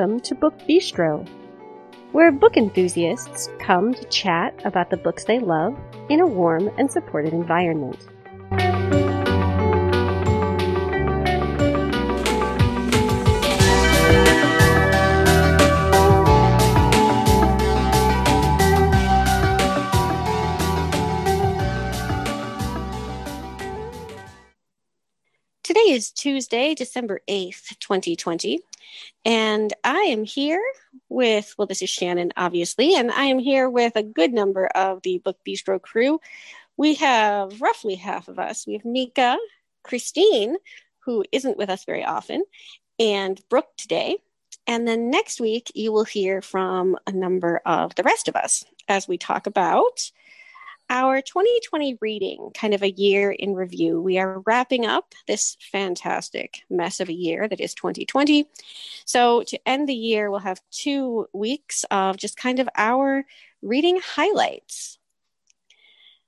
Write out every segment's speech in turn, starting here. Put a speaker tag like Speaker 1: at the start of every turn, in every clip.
Speaker 1: Welcome to Book Bistro, where book enthusiasts come to chat about the books they love in a warm and supportive environment. Today is Tuesday, December 8th, 2020. And I am here with, well, this is Shannon, obviously, and I am here with a good number of the Book Bistro crew. We have roughly half of us. We have Mika, Christine, who isn't with us very often, and Brooke today. And then next week, you will hear from a number of the rest of us as we talk about our 2020 reading, kind of a year in review. We are wrapping up this fantastic mess of a year that is 2020. So, to end the year, we'll have two weeks of just kind of our reading highlights.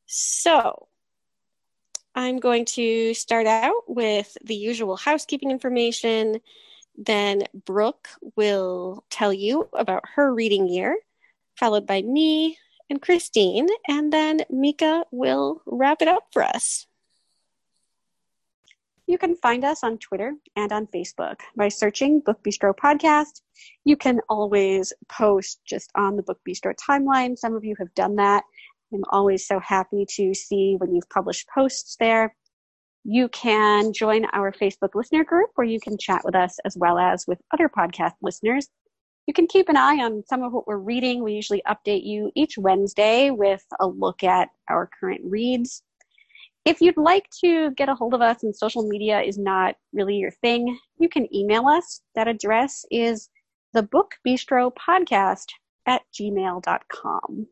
Speaker 1: So, I'm going to start out with the usual housekeeping information. Then Brooke will tell you about her reading year, followed by me and Christine, and then Mika will wrap it up for us. You can find us on Twitter and on Facebook by searching Book Bistro Podcast. You can always post just on the Book Bistro timeline. Some of you have done that. I'm always so happy to see when you've published posts there. You can join our Facebook listener group where you can chat with us as well as with other podcast listeners you can keep an eye on some of what we're reading. We usually update you each Wednesday with a look at our current reads. If you'd like to get a hold of us and social media is not really your thing, you can email us. That address is the book bistro podcast at gmail.com.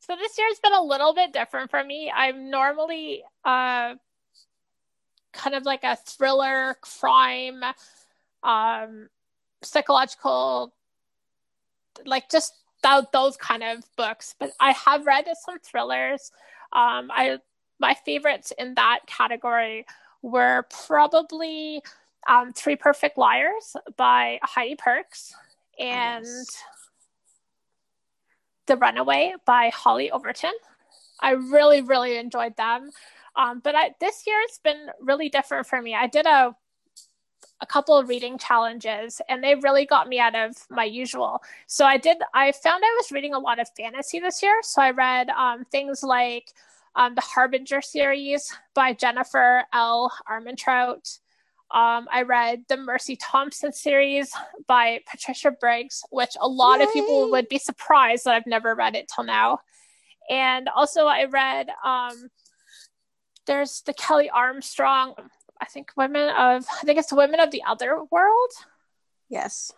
Speaker 2: So this year's been a little bit different for me. I'm normally uh, kind of like a thriller crime um, psychological, like just th- those kind of books. But I have read some thrillers. Um, I my favorites in that category were probably um, Three Perfect Liars by Heidi Perks and yes. The Runaway by Hollie Overton. I really, really enjoyed them. Um, but I, this year it's been really different for me. I did a a couple of reading challenges and they really got me out of my usual. So I did, I found I was reading a lot of fantasy this year. So I read um, things like um, the Harbinger series by Jennifer L. Armentrout. Um, I read the Mercy Thompson series by Patricia Briggs, which a lot Yay. of people would be surprised that I've never read it till now. And also, I read um, there's the Kelley Armstrong I think women of I think it's women of the other world.
Speaker 1: Yes.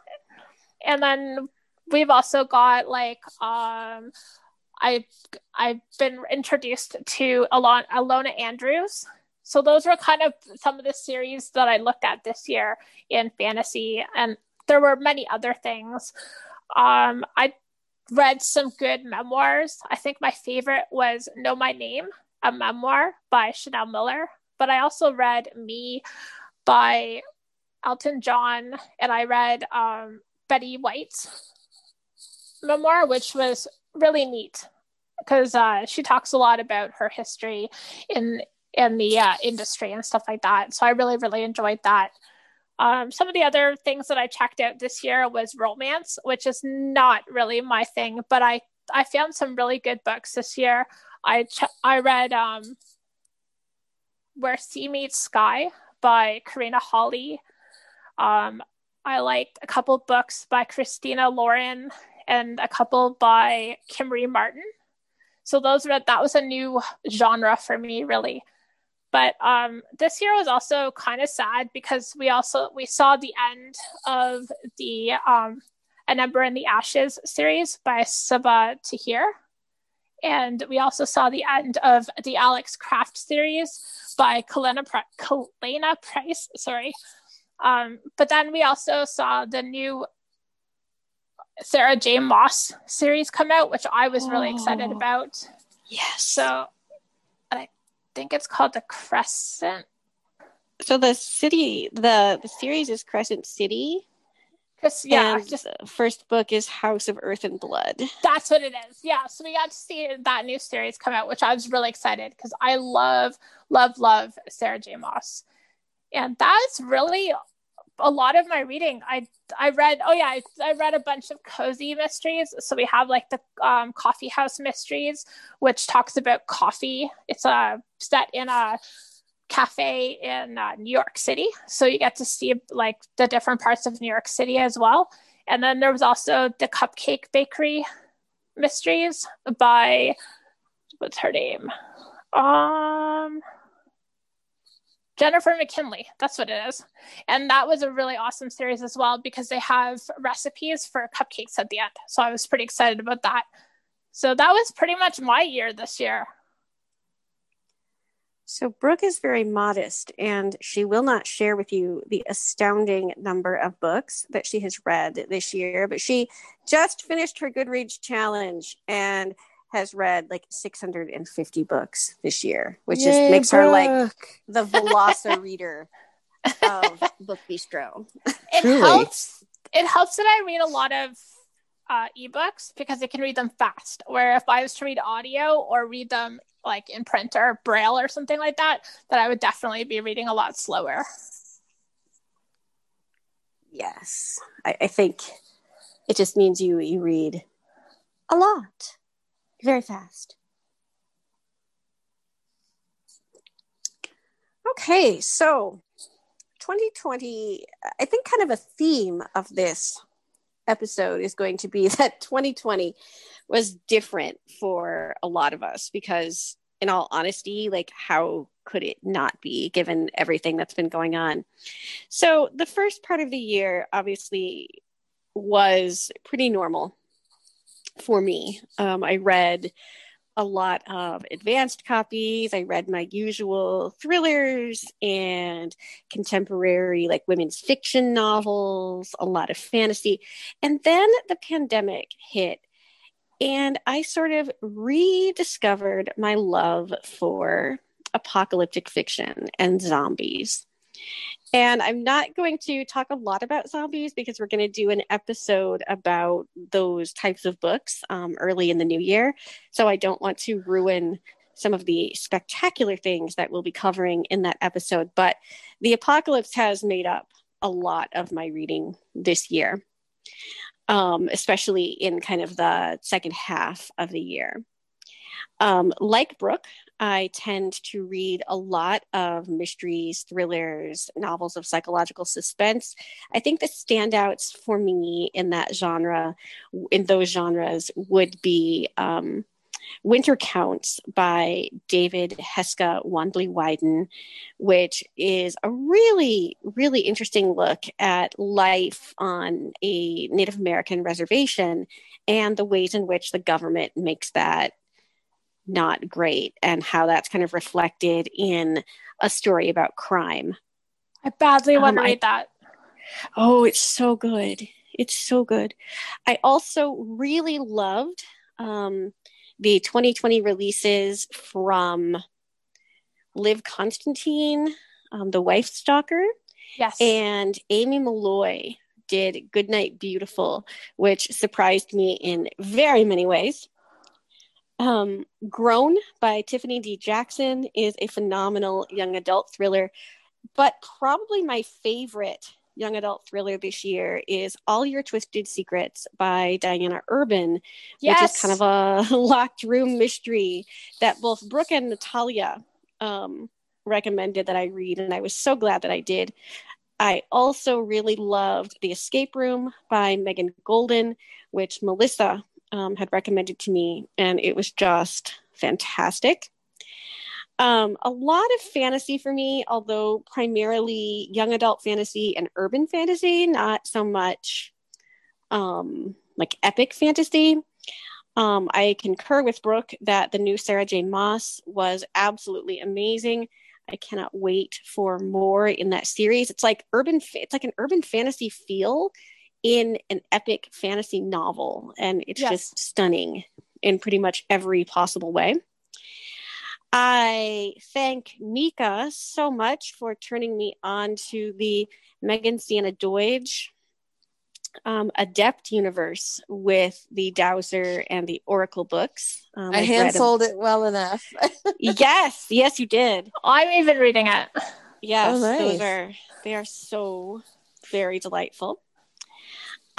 Speaker 2: And then we've also got like um I I've been introduced to Alon- Ilona Andrews. So those were kind of some of the series that I looked at this year in fantasy and there were many other things. Um I read some good memoirs. I think my favorite was Know My Name, a memoir by Chanel Miller but I also read Me by Elton John, and I read um, Betty White's memoir, which was really neat because uh, she talks a lot about her history in in the uh, industry and stuff like that. So I really really enjoyed that. Um, some of the other things that I checked out this year was romance, which is not really my thing, but I I found some really good books this year. I ch- I read um, where Sea Meets Sky by Karina Halle. Um, I liked a couple books by Christina Lauren and a couple by Kimberly Martin. So those were that was a new genre for me, really. But um, this year was also kind of sad because we also we saw the end of the um, An Ember in the Ashes series by Sabaa Tahir. And we also saw the end of the Alex Craft series by Kalayna, Kalayna Price. Sorry. Um, but then we also saw the new Sarah J. Maas series come out, which I was really oh, excited about.
Speaker 1: Yes.
Speaker 2: So I think it's called The Crescent.
Speaker 1: So the city, the the series is Crescent City.
Speaker 2: Cause yeah,
Speaker 1: just first book is House of Earth and Blood.
Speaker 2: That's what it is. Yeah, so we got to see that new series come out, which I was really excited because I love, love, love Sarah J. Maas, and that's really a lot of my reading. I I read. Oh yeah, I, I read a bunch of cozy mysteries. So we have like the um, Coffee House Mysteries, which talks about coffee. It's a uh, set in a cafe in uh, New York City. So you get to see like the different parts of New York City as well. And then there was also the Cupcake Bakery Mysteries by what's her name? Um Jennifer McKinlay. That's what it is. And that was a really awesome series as well because they have recipes for cupcakes at the end. So I was pretty excited about that. So that was pretty much my year this year.
Speaker 1: So, Brooke is very modest and she will not share with you the astounding number of books that she has read this year, but she just finished her Goodreads challenge and has read like 650 books this year, which Yay, just makes Brooke. her like the Velosa reader of Book Bistro.
Speaker 2: It Truly. helps. It helps that I read a lot of uh, ebooks because I can read them fast. Where if I was to read audio or read them like in print or braille or something like that, that I would definitely be reading a lot slower.
Speaker 1: Yes, I, I think it just means you you read a lot, very fast. Okay, so 2020, I think kind of a theme of this episode is going to be that 2020 was different for a lot of us because in all honesty like how could it not be given everything that's been going on? So the first part of the year obviously was pretty normal for me. Um, i read a lot of advanced copies. I read my usual thrillers and contemporary, like women's fiction novels, a lot of fantasy. And then the pandemic hit, and I sort of rediscovered my love for apocalyptic fiction and zombies. And I'm not going to talk a lot about zombies because we're going to do an episode about those types of books um, early in the new year. So I don't want to ruin some of the spectacular things that we'll be covering in that episode. But the apocalypse has made up a lot of my reading this year, um, especially in kind of the second half of the year. Um, like Brooke, I tend to read a lot of mysteries, thrillers, novels of psychological suspense. I think the standouts for me in that genre, in those genres, would be um, Winter Counts by David Heska Wanbli Weiden, which is a really, really interesting look at life on a Native American reservation and the ways in which the government makes that not great and how that's kind of reflected in a story about crime.
Speaker 2: I badly want to um, read that.
Speaker 1: Oh, it's so good. It's so good. I also really loved um, the 2020 releases from Liv Constantine, um, The Wife Stalker.
Speaker 2: Yes.
Speaker 1: And Aimee Molloy did Goodnight Beautiful, which surprised me in very many ways. Um, Grown by Tiffany D. Jackson is a phenomenal young adult thriller, but probably my favorite young adult thriller this year is All Your Twisted Secrets by Diana Urban, yes. which is kind of a locked room mystery that both Brooke and Natalia um, recommended that I read, and I was so glad that I did. I also really loved The Escape Room by Megan Goldin, which Melissa um, had recommended to me, and it was just fantastic. Um, a lot of fantasy for me, although primarily young adult fantasy and urban fantasy, not so much um, like epic fantasy. Um, I concur with Brooke that the new Sarah J. Maas was absolutely amazing. I cannot wait for more in that series. It's like urban, it's like an urban fantasy feel in an epic fantasy novel, and it's yes. just stunning in pretty much every possible way. I thank Mika so much for turning me on to the Meghan Ciana Doidge um, Adept universe with the Dowser and the Oracle books. Um,
Speaker 3: I hand sold it well enough.
Speaker 1: yes, yes, you did.
Speaker 2: I'm even reading it.
Speaker 1: Yes, oh, nice. those are they are so very delightful.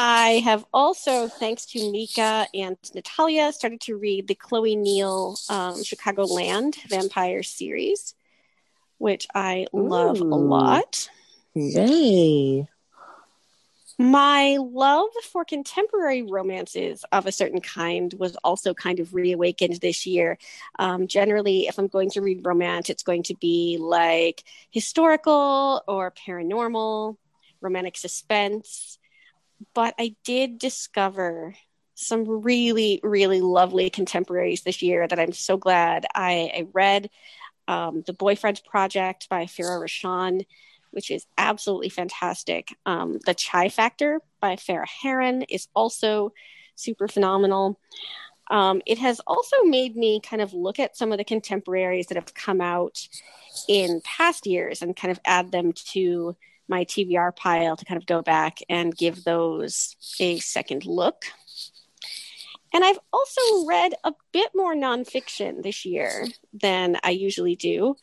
Speaker 1: I have also, thanks to Mika and Natalia, started to read the Chloe Neill um, Chicagoland vampire series, which I love Ooh. a lot.
Speaker 3: Yay.
Speaker 1: My love for contemporary romances of a certain kind was also kind of reawakened this year. Um, generally, if I'm going to read romance, it's going to be like historical or paranormal, romantic suspense but I did discover some really, really lovely contemporaries this year that I'm so glad I, I read. Um, the Boyfriend Project by Farrah Rochon, which is absolutely fantastic. Um, the Chai Factor by Farah Heron is also super phenomenal. Um, it has also made me kind of look at some of the contemporaries that have come out in past years and kind of add them to my TBR pile to kind of go back and give those a second look. And I've also read a bit more nonfiction this year than I usually do.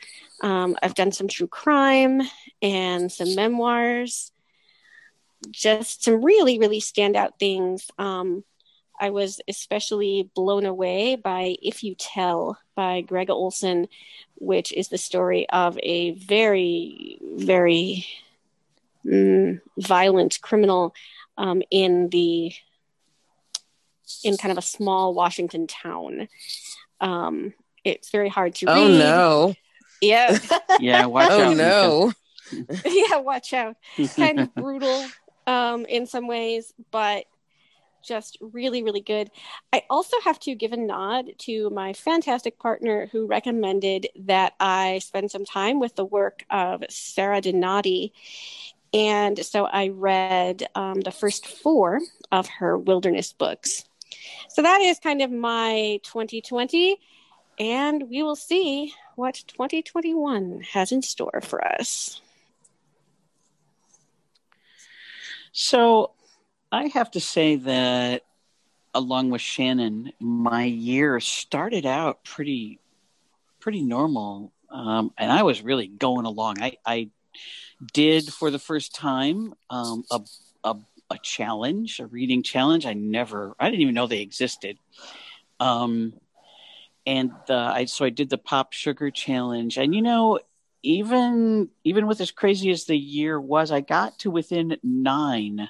Speaker 1: Um, I've done some true crime and some memoirs, just some really, really standout things. Um, I was especially blown away by If You Tell by Gregg Olsen, which is the story of a very, very mm, violent criminal um, in the in kind of a small Washington town. Um, it's very hard to
Speaker 3: oh,
Speaker 1: read.
Speaker 3: Oh no!
Speaker 1: Yeah.
Speaker 4: yeah. Watch
Speaker 3: oh
Speaker 4: out,
Speaker 3: no!
Speaker 1: yeah, watch out. Kind of brutal um, in some ways, but just really, really good. I also have to give a nod to my fantastic partner who recommended that I spend some time with the work of Sara Donati. And so I read um, the first four of her wilderness books. So that is kind of my 2020. And we will see what 2021 has in store for us.
Speaker 4: So I have to say that along with Shannon, my year started out pretty pretty normal. Um, and I was really going along. I, I did for the first time um, a, a, a challenge, a reading challenge. I never, I didn't even know they existed. Um, and uh, I so I did the pop sugar challenge, and you know, even even with as crazy as the year was, I got to within nine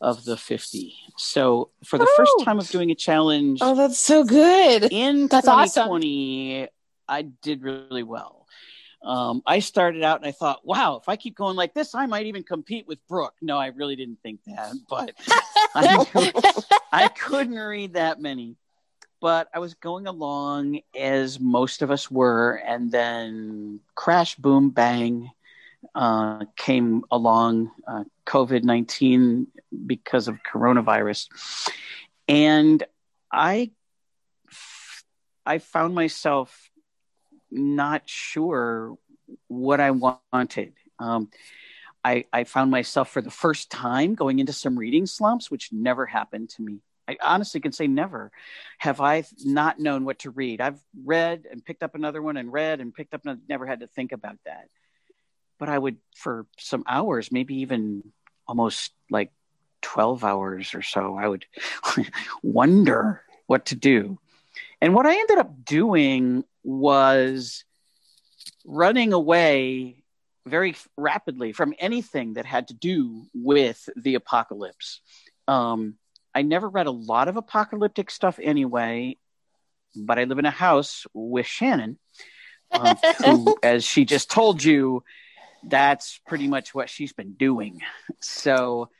Speaker 4: of the 50. So for the oh. first time of doing a challenge,
Speaker 3: oh, that's so good.
Speaker 4: In that's 2020, awesome. I did really well. Um, I started out and I thought, wow, if I keep going like this, I might even compete with Brooke. No, I really didn't think that, but I, I couldn't read that many. But I was going along as most of us were, and then crash, boom, bang uh, came along uh, COVID 19 because of coronavirus. And I, I found myself not sure what I wanted. Um, I, I found myself for the first time going into some reading slumps, which never happened to me. I honestly can say never have I not known what to read. I've read and picked up another one and read and picked up and never had to think about that. But I would, for some hours, maybe even almost like 12 hours or so, I would wonder what to do. And what I ended up doing was running away very rapidly from anything that had to do with the apocalypse. Um, I never read a lot of apocalyptic stuff anyway, but I live in a house with Shannon, um, who, as she just told you, that's pretty much what she's been doing. So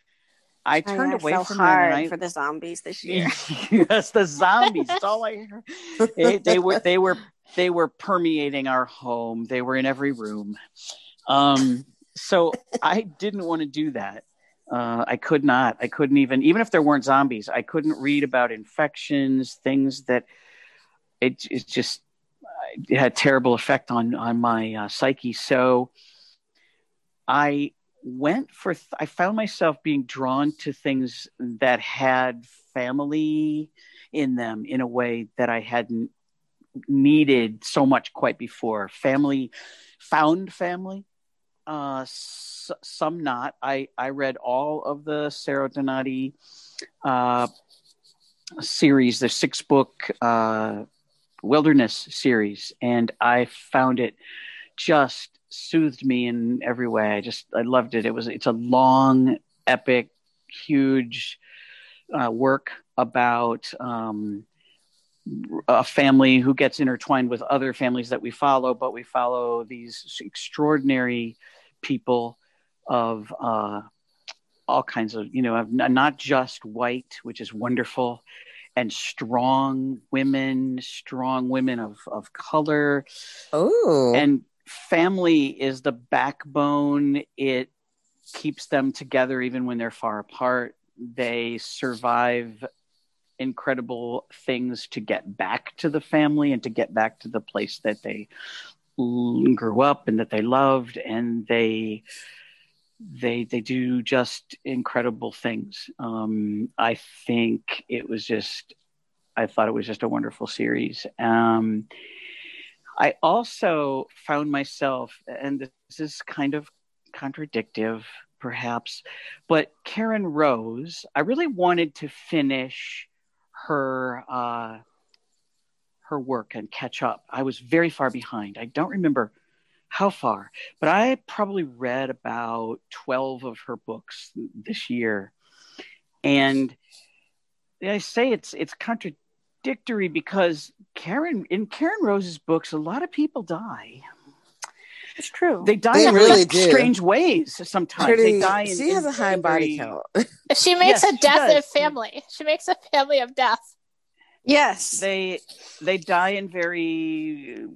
Speaker 4: I turned I away from
Speaker 1: hard
Speaker 4: them. I,
Speaker 1: for the zombies this year.
Speaker 4: yes, the zombies. That's all I heard. They, they, were they were they were permeating our home. They were in every room. Um, so I didn't want to do that. Uh, I could not. I couldn't even even if there weren't zombies. I couldn't read about infections, things that it, it's just it had terrible effect on on my uh, psyche. So I went for th- I found myself being drawn to things that had family in them in a way that I hadn't needed so much quite before. Family, found family, uh, s- some not. I I read all of the Sara Donati uh, series, the six book uh, wilderness series, and I found it just soothed me in every way. I just I loved it. It was it's a long, epic, huge uh, work about um, a family who gets intertwined with other families that we follow, but we follow these extraordinary people of uh, all kinds of you know not just white, which is wonderful. And strong women, strong women of, of color.
Speaker 3: Oh.
Speaker 4: And family is the backbone. It keeps them together even when they're far apart. They survive incredible things to get back to the family and to get back to the place that they grew up and that they loved and they they they do just incredible things um, i think it was just i thought it was just a wonderful series um, I also found myself, and this is kind of contradictive, perhaps, but Karen Rose, I really wanted to finish her uh, her work and catch up. I was very far behind. I don't remember how far, but I probably read about twelve of her books this year, and I say it's it's contradictory contradictory because Karen in Karen Rose's books, a lot of people die.
Speaker 1: It's true.
Speaker 4: They die
Speaker 3: They
Speaker 4: in
Speaker 3: really
Speaker 4: really strange ways. Sometimes
Speaker 3: Pretty,
Speaker 4: they die. In,
Speaker 3: she has
Speaker 4: in
Speaker 3: a high body count.
Speaker 2: She makes
Speaker 4: Yes,
Speaker 2: a death
Speaker 4: does.
Speaker 2: of family. She makes a family of death.
Speaker 1: yes.
Speaker 4: They they die in very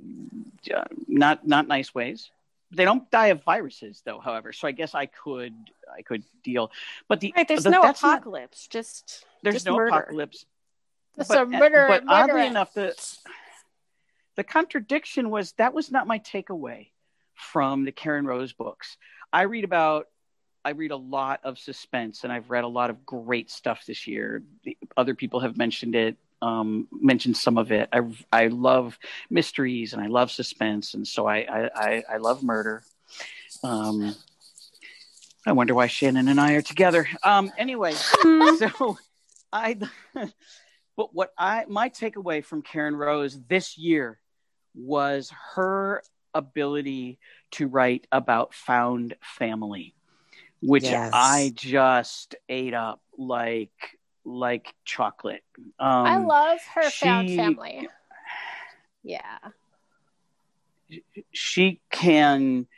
Speaker 4: uh, not not nice ways. They don't die of viruses though. However, so I guess I could I could deal. But the
Speaker 1: right. There's
Speaker 4: the-
Speaker 1: no
Speaker 4: that's not-
Speaker 1: apocalypse. just
Speaker 4: there's
Speaker 1: just
Speaker 4: no
Speaker 1: murder.
Speaker 4: apocalypse.
Speaker 2: That's
Speaker 4: but,
Speaker 2: murder.
Speaker 4: but oddly enough, the the contradiction was that was not my takeaway from the Karen Rose books. I read about I read a lot of suspense, and I've read a lot of great stuff this year. The, other people have mentioned it, um, mentioned some of it. I I love mysteries and I love suspense, and so I I, I, I love murder. Um, I wonder why Shannon and I are together. Um, anyway, so I but what I my takeaway from Karen Rose this year was her ability to write about found family which
Speaker 3: Yes.
Speaker 4: I just ate up like like chocolate. Um,
Speaker 2: I love her found family.
Speaker 1: yeah.
Speaker 4: she can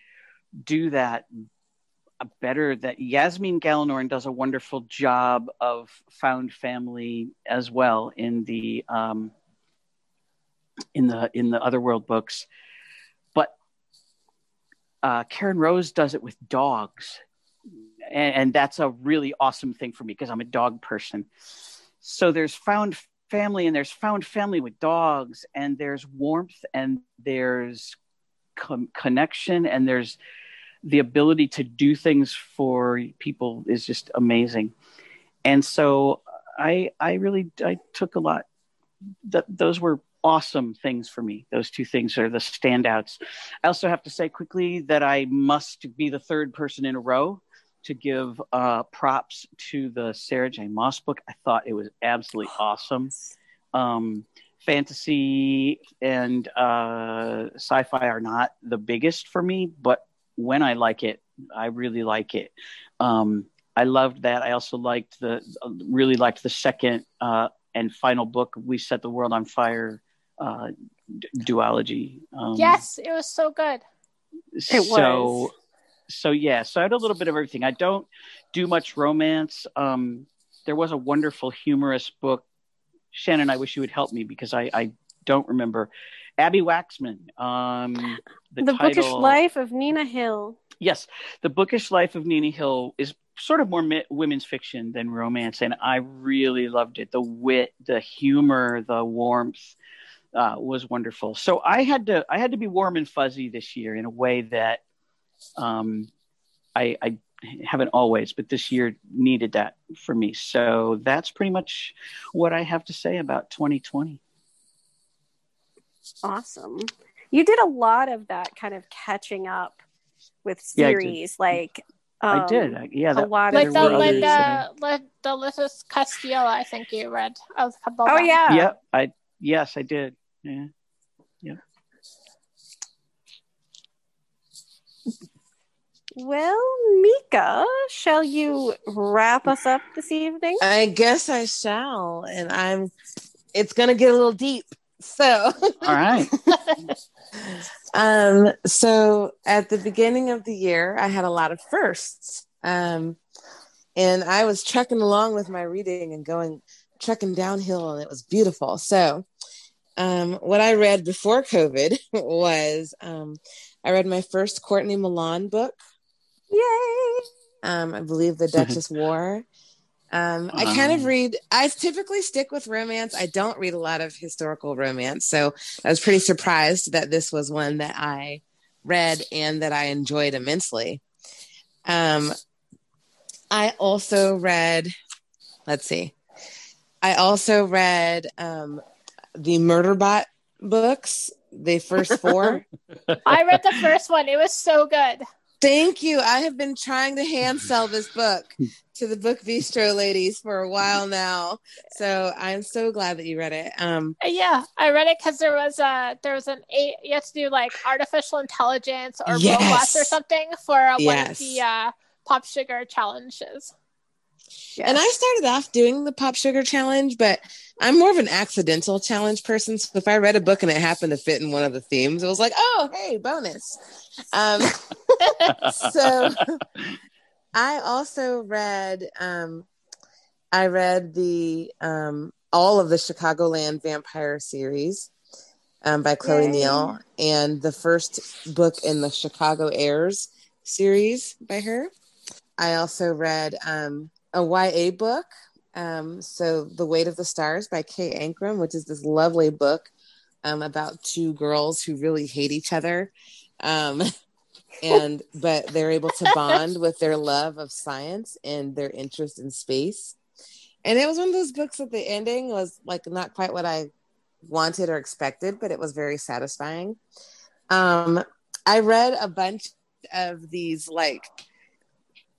Speaker 4: do that better that Yasmine Galenorn does a wonderful job of found family as well in the um, in the in the Otherworld books, but uh, Karen Rose does it with dogs, and, and that's a really awesome thing for me because I'm a dog person. So there's found family and there's found family with dogs and there's warmth and there's com- connection and there's the ability to do things for people is just amazing. And so i i really i took a lot that those were awesome things for me those two things are the standouts. I also have to say quickly that i must be the third person in a row to give uh, props to the sarah j. Maas book. I thought it was absolutely awesome. um, fantasy and uh, sci-fi are not the biggest for me, but when I like it, I really like it. Um, I loved that. I also liked the really liked the second uh, and final book. We set the world on fire. Uh, d- duology. Um,
Speaker 2: yes, it was so good.
Speaker 1: It
Speaker 4: so,
Speaker 1: was.
Speaker 4: so so yeah. So I had a little bit of everything. I don't do much romance. Um, there was a wonderful humorous book. Shannon, I wish you would help me because I, I don't remember. Abbi Waxman. Um, the,
Speaker 1: The, bookish life of Nina Hill.
Speaker 4: Yes, the bookish life of Nina Hill is sort of more mi- women's fiction than romance, and I really loved it. The wit, the humor, the warmth, uh, was wonderful. So I had to I had to be warm and fuzzy this year in a way that um, I, I haven't always, but this year needed that for me. So that's pretty much what I have to say about 2020.
Speaker 1: Awesome. You did a lot of that kind of catching up with
Speaker 4: Yeah, I
Speaker 1: series, like um,
Speaker 4: I did. I- yeah,
Speaker 1: a lot
Speaker 2: like
Speaker 1: of
Speaker 2: the
Speaker 4: were others
Speaker 2: Linda,
Speaker 4: that
Speaker 2: Linda, the Lithus Castillo, I think you read a couple.
Speaker 1: Oh
Speaker 2: of them.
Speaker 1: yeah.
Speaker 4: yeah, I yes, I did. Yeah. Yep.
Speaker 1: Well, Mika, shall you wrap us up this evening?
Speaker 3: I guess I shall, and I'm. It's gonna get a little deep. So,
Speaker 4: All right.
Speaker 3: um, so at the beginning of the year, I had a lot of firsts. Um, and I was trekking along with my reading and going trekking downhill, and it was beautiful. So, um, what I read before COVID was um, I read my first Courtney Milan book.
Speaker 1: Yay!
Speaker 3: Um, I believe the Duchess War. Um, I kind of read. I typically stick with romance. I don't read a lot of historical romance, so I was pretty surprised that this was one that I read and that I enjoyed immensely. Um, I also read. Let's see. I also read um, the Murderbot books, the first four.
Speaker 2: I read the first one. It was so good.
Speaker 3: Thank you. I have been trying to hand sell this book to the Book Bistro ladies for a while now. So I'm so glad that you read it. Um,
Speaker 2: Yeah, I read it because there was a there was an eight. You had to do like artificial intelligence or
Speaker 3: Yes.
Speaker 2: robots or something for uh, one of the uh, pop sugar challenges.
Speaker 3: And I started off doing the Pop Sugar Challenge, but I'm more of an accidental challenge person. So if I read a book and it happened to fit in one of the themes, it was like, oh, hey, bonus. Um, so I also read um I read the um all of the Chicagoland Vampire series um by Chloe
Speaker 1: Yay.
Speaker 3: Neill and the first book in the Chicago Airs series by her. I also read um a YA book um so The Weight of the Stars by Kay Ancrum which is this lovely book um about two girls who really hate each other. And but they're able to bond with their love of science and their interest in space. And it was one of those books that the ending was like not quite what i wanted or expected but it was very satisfying. Um i read a bunch of these like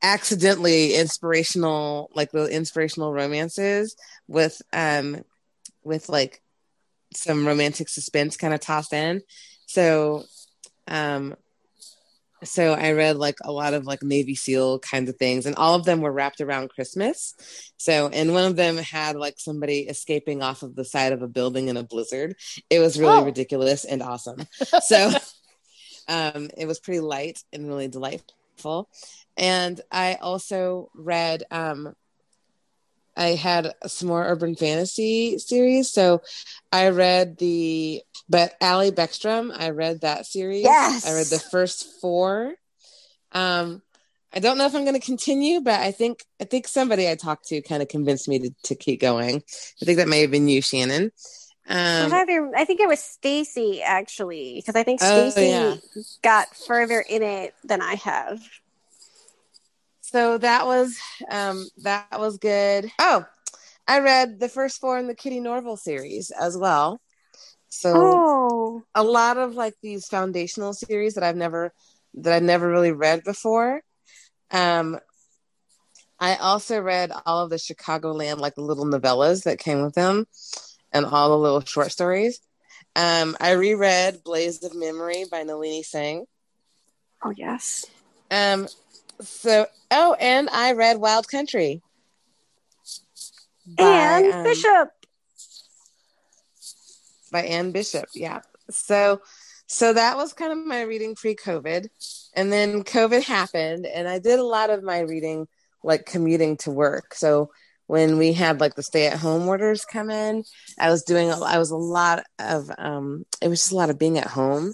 Speaker 3: accidentally inspirational like the inspirational romances with um with like some romantic suspense kind of tossed in. So um so I read like a lot of like Navy SEAL kinds of things, and all of them were wrapped around Christmas. So, and one of them had like somebody escaping off of the side of a building in a blizzard. It was really
Speaker 2: Oh.
Speaker 3: ridiculous and awesome. So, um, it was pretty light and really delightful. And I also read, um, I had some more urban fantasy series. So I read the, but Allie Beckstrom, I read that series.
Speaker 1: Yes.
Speaker 3: I read the first four. Um, I don't know if I'm going to continue, but I think I think somebody I talked to kind of convinced me to, to keep going. I think that may have been you, Shannon. Um,
Speaker 1: either- I think it was Stacy actually, because I think
Speaker 3: Oh,
Speaker 1: Stacy
Speaker 3: yeah.
Speaker 1: got further in it than I have.
Speaker 3: So that was um, that was good. Oh, I read the first four in the Kitty Norville series as well. So
Speaker 1: Oh,
Speaker 3: a lot of like these foundational series that I've never that I've never really read before. Um, I also read all of the Chicagoland like the little novellas that came with them, and all the little short stories. Um, I reread Blaze of Memory by Nalini Singh.
Speaker 1: oh yes.
Speaker 3: Um, so oh, and I read Wild Country. by,
Speaker 1: and
Speaker 3: um,
Speaker 1: Bishop.
Speaker 3: by Anne Bishop. Yeah. So so that was kind of my reading pre-COVID. And then COVID happened and I did a lot of my reading like commuting to work. So when we had like the stay-at-home orders come in, I was doing I was a lot of um it was just a lot of being at home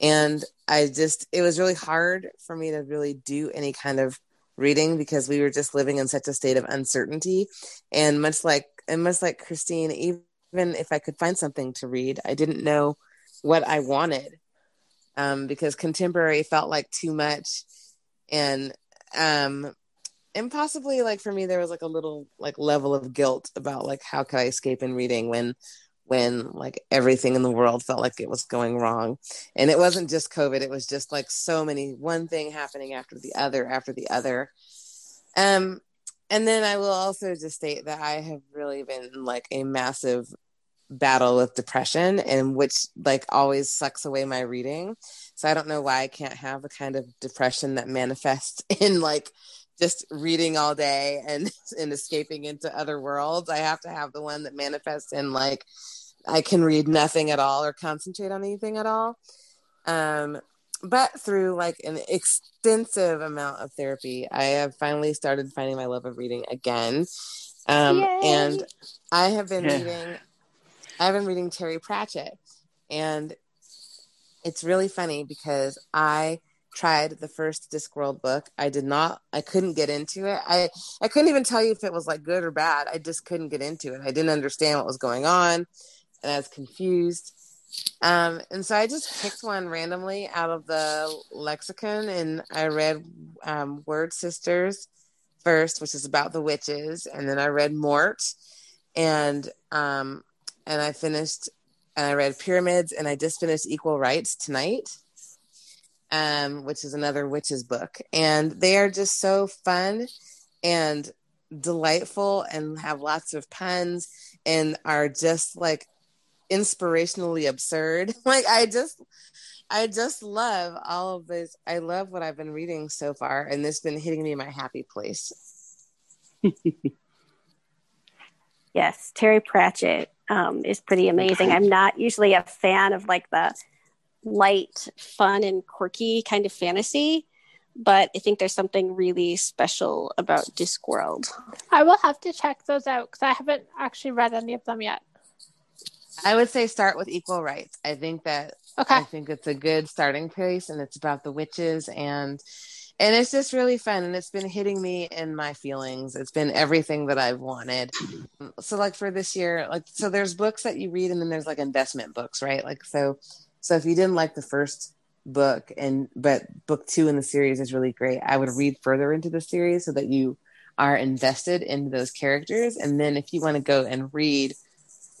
Speaker 3: and I just it was really hard for me to really do any kind of reading because we were just living in such a state of uncertainty. And much like and much like Christine even if I could find something to read, I didn't know what I wanted um, because contemporary felt like too much, and um, and possibly like for me there was like a little like level of guilt about like how could I escape in reading when when like everything in the world felt like it was going wrong. And it wasn't just covid it was just like so many one thing happening after the other after the other. Um and then i will also just state that i have really been like a massive battle with depression and which like always sucks away my reading. So i don't know why i can't have a kind of depression that manifests in like just reading all day and and escaping into other worlds i have to have the one that manifests in like i can read nothing at all or concentrate on anything at all. Um but through like an extensive amount of therapy i have finally started finding my love of reading again. Um and i have been yeah. reading i've been reading terry pratchett. And it's really funny because i tried the first Discworld book. I did not I couldn't get into it. I I couldn't even tell you if it was like good or bad. I just couldn't get into it. I didn't understand what was going on and I was confused. Um and so I just picked one randomly out of the lexicon and I read um Wyrd Sisters first, which is about the witches, and then I read Mort and um and I finished and I read Pyramids and I just finished Equal Rites tonight um, which is another witches book. And they are just so fun and delightful and have lots of puns and are just like inspirationally absurd. Like I just I just love all of this. I love what I've been reading so far and this has been hitting me in my happy place.
Speaker 1: yes, Terry Pratchett um, is pretty amazing. I'm not usually a fan of like the light, fun, and quirky kind of fantasy. But I think there's something really special about Discworld.
Speaker 2: I will have to check those out because I haven't actually read any of them yet.
Speaker 3: I would say start with Equal Rites. I think that okay. I think it's a good starting place, and it's about the witches and and it's just really fun and it's been hitting me in my feelings it's been everything that i've wanted so like for this year like so there's books that you read and then there's like investment books right like so so if you didn't like the first book and but book two in the series is really great, I would read further into the series so that you are invested in those characters. And then if you want to go and read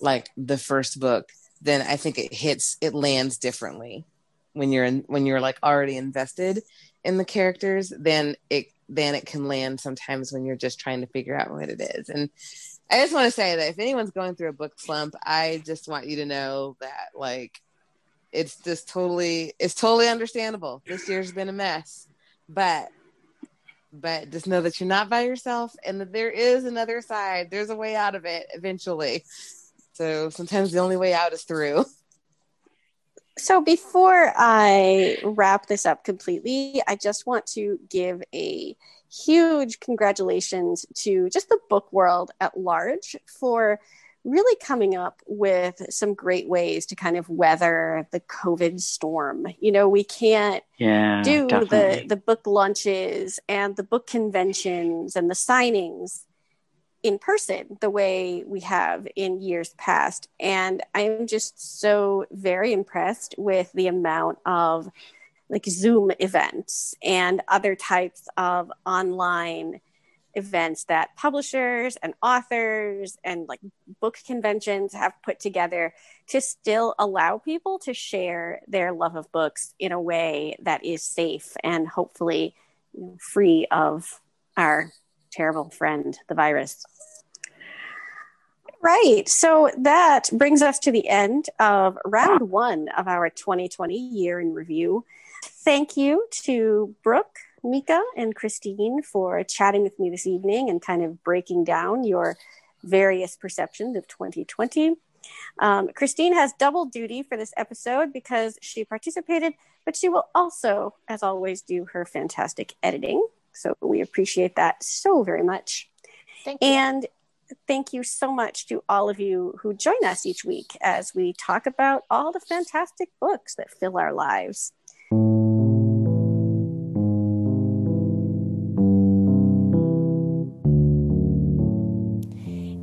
Speaker 3: like the first book, then I think it hits it lands differently when you're in when you're like already invested in the characters, then it then it can land sometimes when you're just trying to figure out what it is. And I just want to say that if anyone's going through a book slump, I just want you to know that like it's just totally it's totally understandable. This year's been a mess. But but just know that you're not by yourself and that there is another side. There's a way out of it eventually. So sometimes the only way out is through.
Speaker 1: So before I wrap this up completely, I just want to give a huge congratulations to just the book world at large for really coming up with some great ways to kind of weather the COVID storm. You know, we can't
Speaker 4: yeah,
Speaker 1: do the the book launches and the book conventions and the signings in person the way we have in years past. And I'm just so very impressed with the amount of like Zoom events and other types of online events that publishers and authors and like book conventions have put together to still allow people to share their love of books in a way that is safe and hopefully free of our terrible friend, the virus. Right. So that brings us to the end of round one of our 2020 year in review. Thank you to Brooke Mika and Christine, for chatting with me this evening and kind of breaking down your various perceptions of 2020. Um, Christine has double duty for this episode because she participated, but she will also, as always, do her fantastic editing. So we appreciate that so very much.
Speaker 2: Thank you.
Speaker 1: And thank you so much to all of you who join us each week as we talk about all the fantastic books that fill our lives.